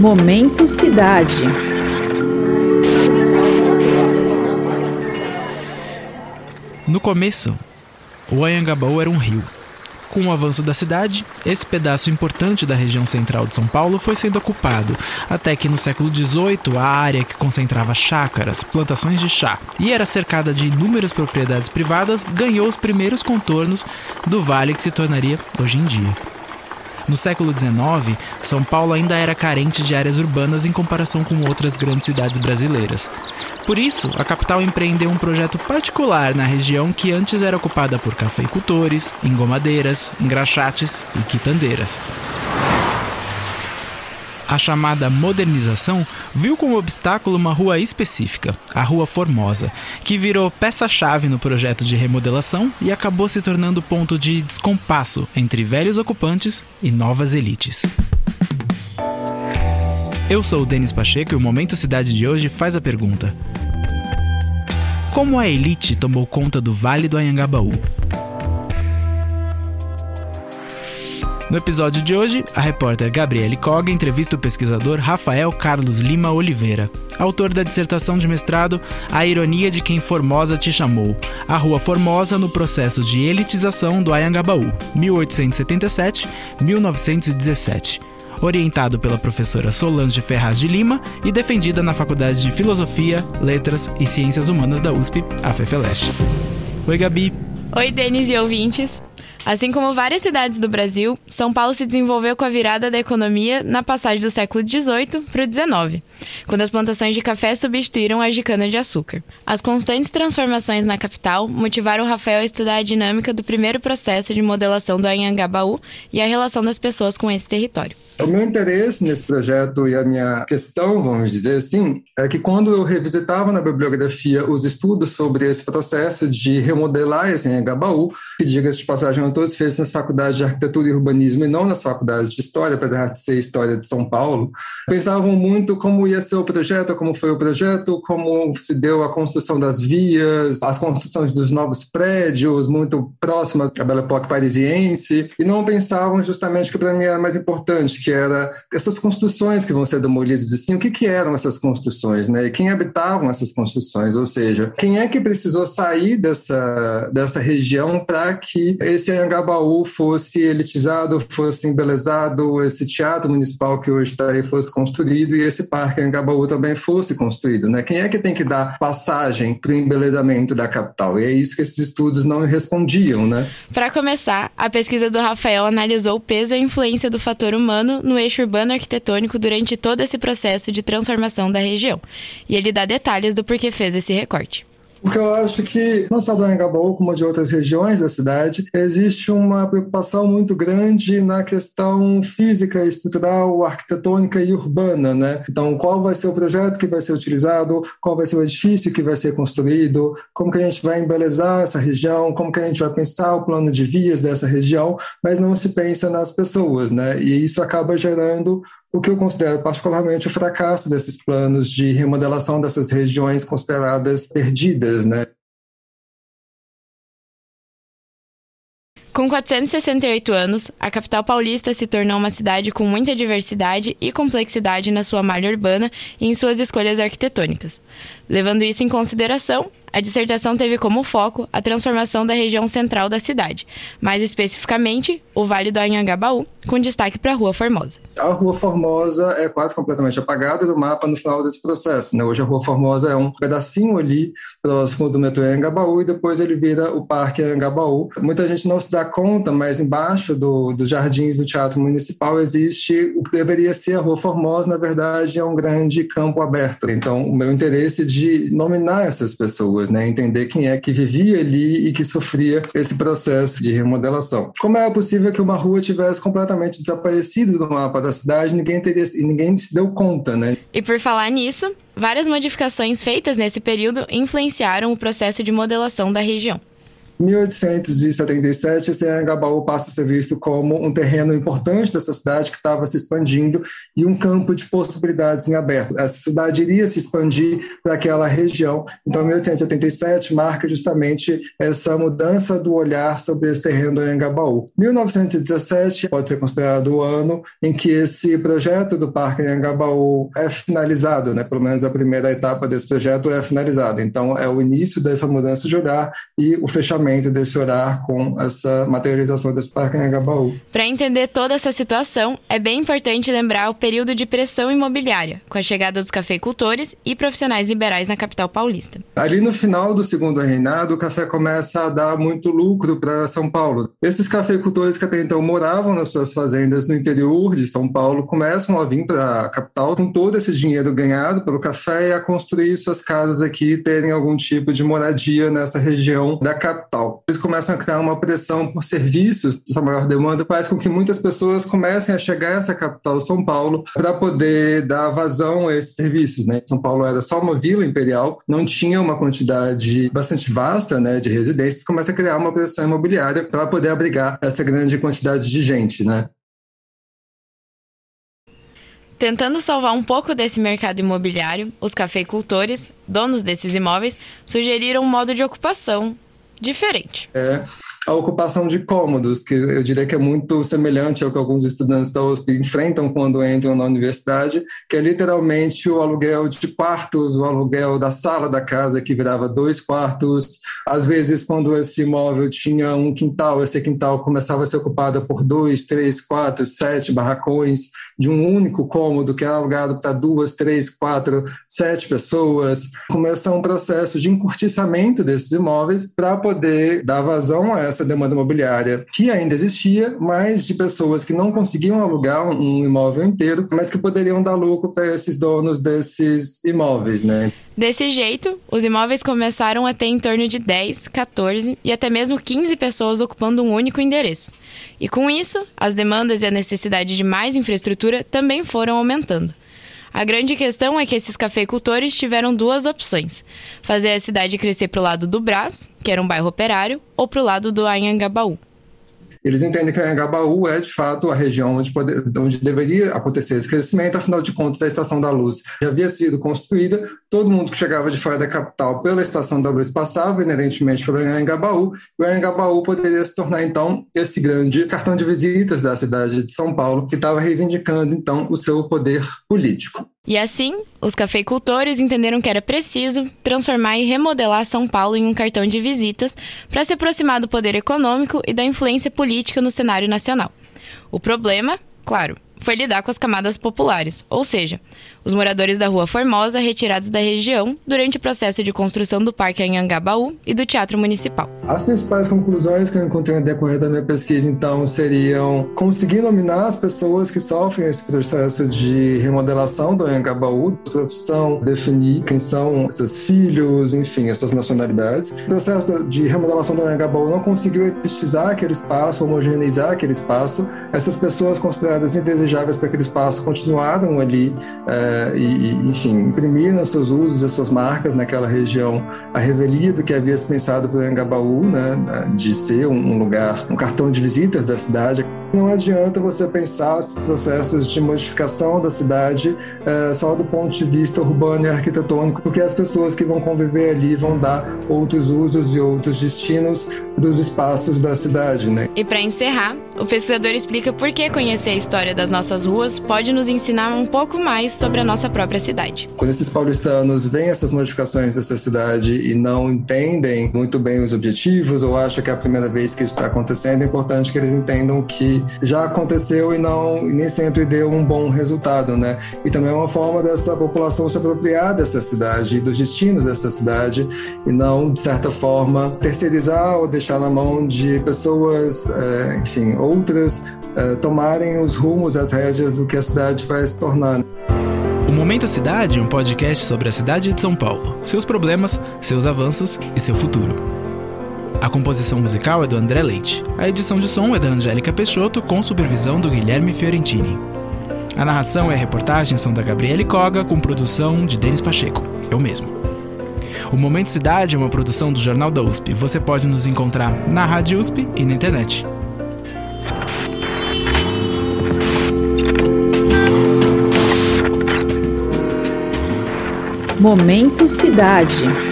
Momento Cidade. No começo, o Anhangabaú era um rio. Com o avanço da cidade, esse pedaço importante da região central de São Paulo foi sendo ocupado, até que no século XVIII a área que concentrava chácaras, plantações de chá e era cercada de inúmeras propriedades privadas ganhou os primeiros contornos do vale que se tornaria hoje em dia. No século XIX, São Paulo ainda era carente de áreas urbanas em comparação com outras grandes cidades brasileiras. Por isso, a capital empreendeu um projeto particular na região que antes era ocupada por cafeicultores, engomadeiras, engraxates e quitandeiras. A chamada modernização viu como obstáculo uma rua específica, a Rua Formosa, que virou peça-chave no projeto de remodelação e acabou se tornando ponto de descompasso entre velhos ocupantes e novas elites. Eu sou o Denis Pacheco e o Momento Cidade de hoje faz a pergunta: Como a elite tomou conta do Vale do Anhangabaú? No episódio de hoje, a repórter Gabriele Koga entrevista o pesquisador Rafael Carlos Lima Oliveira, autor da dissertação de mestrado A Ironia de Quem Formosa Te Chamou, a Rua Formosa no processo de elitização do Ayangabaú, 1877-1917 orientado pela professora Solange Ferraz de Lima e defendida na Faculdade de Filosofia, Letras e Ciências Humanas da USP, a FEFELESTE. Oi, Gabi. Oi, Denis e ouvintes. Assim como várias cidades do Brasil, São Paulo se desenvolveu com a virada da economia na passagem do século XVIII para o XIX, quando as plantações de café substituíram as de cana-de-açúcar. As constantes transformações na capital motivaram Rafael a estudar a dinâmica do primeiro processo de modelação do Anhangabaú e a relação das pessoas com esse território. O meu interesse nesse projeto e a minha questão, vamos dizer assim, é que quando eu revisitava na bibliografia os estudos sobre esse processo de remodelar esse Anhangabaú, que diga-se de passagem, eram todos feitos nas faculdades de arquitetura e urbanismo e não nas faculdades de história, apesar de ser história de São Paulo, pensavam muito como ia ser o projeto, como foi o projeto, como se deu a construção das vias, as construções dos novos prédios, muito próximas da Belle Époque parisiense, e não pensavam justamente que para mim era mais importante, que era essas construções que vão ser demolidas, assim, o que, que eram essas construções, né? E quem habitavam essas construções, ou seja, quem é que precisou sair dessa, dessa região para que esse Anhangabaú fosse elitizado, fosse embelezado, esse teatro municipal que hoje está aí fosse construído e esse parque Anhangabaú também fosse construído, né? Quem é que tem que dar passagem para o embelezamento da capital? E é isso que esses estudos não respondiam, né? Para começar, a pesquisa do Rafael analisou o peso e a influência do fator humano no eixo urbano arquitetônico durante todo esse processo de transformação da região. E ele dá detalhes do porquê fez esse recorte. Porque eu acho que, não só do Anhangabaú, como de outras regiões da cidade, existe uma preocupação muito grande na questão física, estrutural, arquitetônica e urbana, né? Então, qual vai ser o projeto que vai ser utilizado, qual vai ser o edifício que vai ser construído, como que a gente vai embelezar essa região, como que a gente vai pensar o plano de vias dessa região, mas não se pensa nas pessoas, né? E isso acaba gerando o que eu considero particularmente o fracasso desses planos de remodelação dessas regiões consideradas perdidas, né? Com 468 anos, a capital paulista se tornou uma cidade com muita diversidade e complexidade na sua malha urbana e em suas escolhas arquitetônicas. Levando isso em consideração, a dissertação teve como foco a transformação da região central da cidade, mais especificamente o Vale do Anhangabaú, com destaque para a Rua Formosa. A Rua Formosa é quase completamente apagada do mapa no final desse processo. Né? Hoje a Rua Formosa é um pedacinho ali próximo do metrô Anhangabaú e depois ele vira o Parque Anhangabaú. Muita gente não se dá conta, mas embaixo do, dos jardins do Teatro Municipal existe o que deveria ser a Rua Formosa, na verdade é um grande campo aberto. Então o meu interesse de nominar essas pessoas pessoas, né? Entender quem é que vivia ali e que sofria esse processo de remodelação. Como é possível que uma rua tivesse completamente desaparecido do mapa da cidade, ninguém teria, ninguém se deu conta, né? E por falar nisso, várias modificações feitas nesse período influenciaram o processo de modelação da região. Em 1877, esse Anhangabaú passa a ser visto como um terreno importante dessa cidade que estava se expandindo e um campo de possibilidades em aberto. Essa cidade iria se expandir para aquela região. Então, 1877 marca justamente essa mudança do olhar sobre esse terreno do Anhangabaú. 1917 pode ser considerado o ano em que esse projeto do Parque Anhangabaú é finalizado, né? pelo menos a primeira etapa desse projeto é finalizada. Então, é o início dessa mudança de olhar e o fechamento desse olhar com essa materialização desse Parque Anhangabaú. Para entender toda essa situação, é bem importante lembrar o período de pressão imobiliária, com a chegada dos cafeicultores e profissionais liberais na capital paulista. Ali no final do segundo reinado, o café começa a dar muito lucro para São Paulo. Esses cafeicultores que até então moravam nas suas fazendas no interior de São Paulo começam a vir para a capital com todo esse dinheiro ganhado pelo café e a construir suas casas aqui e terem algum tipo de moradia nessa região da capital. Eles começam a criar uma pressão por serviços, essa maior demanda faz com que muitas pessoas comecem a chegar a essa capital, São Paulo, para poder dar vazão a esses serviços. Né? São Paulo era só uma vila imperial, não tinha uma quantidade bastante vasta né, de residências, começa a criar uma pressão imobiliária para poder abrigar essa grande quantidade de gente. Né? Tentando salvar um pouco desse mercado imobiliário, os cafeicultores, donos desses imóveis, sugeriram um modo de ocupação diferente. É, a ocupação de cômodos, que eu diria que é muito semelhante ao que alguns estudantes da USP enfrentam quando entram na universidade, que é literalmente o aluguel de quartos, o aluguel da sala da casa, que virava dois quartos. Às vezes, quando esse imóvel tinha um quintal, esse quintal começava a ser ocupado por dois, três, quatro, sete barracões de um único cômodo, que é alugado para duas, três, quatro, sete pessoas. Começa um processo de encurtiçamento desses imóveis para poder dar vazão a essa demanda imobiliária que ainda existia, mas de pessoas que não conseguiam alugar um imóvel inteiro, mas que poderiam dar lucro para esses donos desses imóveis, né? Desse jeito, os imóveis começaram a ter em torno de 10, 14 e até mesmo 15 pessoas ocupando um único endereço. E com isso, as demandas e a necessidade de mais infraestrutura também foram aumentando. A grande questão é que esses cafeicultores tiveram duas opções: fazer a cidade crescer para o lado do Brás, que era um bairro operário, ou para o lado do Anhangabaú. Eles entendem que a Anhangabaú é, de fato, a região onde, poder, onde deveria acontecer esse crescimento, afinal de contas, a Estação da Luz já havia sido construída, todo mundo que chegava de fora da capital pela Estação da Luz passava inerentemente pelo Anhangabaú, e o Anhangabaú poderia se tornar, então, esse grande cartão de visitas da cidade de São Paulo, que estava reivindicando, então, o seu poder político. E assim, os cafeicultores entenderam que era preciso transformar e remodelar São Paulo em um cartão de visitas para se aproximar do poder econômico e da influência política no cenário nacional. O problema, claro, foi lidar com as camadas populares, ou seja, os moradores da Rua Formosa retirados da região durante o processo de construção do Parque Anhangabaú e do Teatro Municipal. As principais conclusões que eu encontrei no decorrer da minha pesquisa, então, seriam conseguir nominar as pessoas que sofrem esse processo de remodelação do Anhangabaú, profissão, definir quem são seus filhos, enfim, as suas nacionalidades. O processo de remodelação do Anhangabaú não conseguiu epistizar aquele espaço, homogeneizar aquele espaço. Essas pessoas consideradas indesejáveis para aquele espaço continuaram ali. É, e, enfim, imprimiram seus usos e suas marcas naquela região a revelia do que havia se pensado o Angabaú, né, de ser um lugar, um cartão de visitas da cidade. Não adianta você pensar os processos de modificação da cidade é, só do ponto de vista urbano e arquitetônico, porque as pessoas que vão conviver ali vão dar outros usos e outros destinos dos espaços da cidade. Né? E para encerrar, o pesquisador explica por que conhecer a história das nossas ruas pode nos ensinar um pouco mais sobre a nossa própria cidade. Quando esses paulistanos veem essas modificações dessa cidade e não entendem muito bem os objetivos ou acham que é a primeira vez que isso está acontecendo, é importante que eles entendam que já aconteceu e não nem sempre deu um bom resultado, né? E também é uma forma dessa população se apropriar dessa cidade e dos destinos dessa cidade e não, de certa forma, terceirizar ou deixar na mão de pessoas, é, enfim, outras, é, tomarem os rumos, as rédeas do que a cidade vai se tornar. O Momento Cidade é um podcast sobre a cidade de São Paulo, seus problemas, seus avanços e seu futuro. A composição musical é do André Leite. A edição de som é da Angélica Peixoto, com supervisão do Guilherme Fiorentini. A narração e a reportagem são da Gabriele Coga, com produção de Denis Pacheco, eu mesmo. O Momento Cidade é uma produção do Jornal da USP. Você pode nos encontrar na Rádio USP e na internet. Momento Cidade.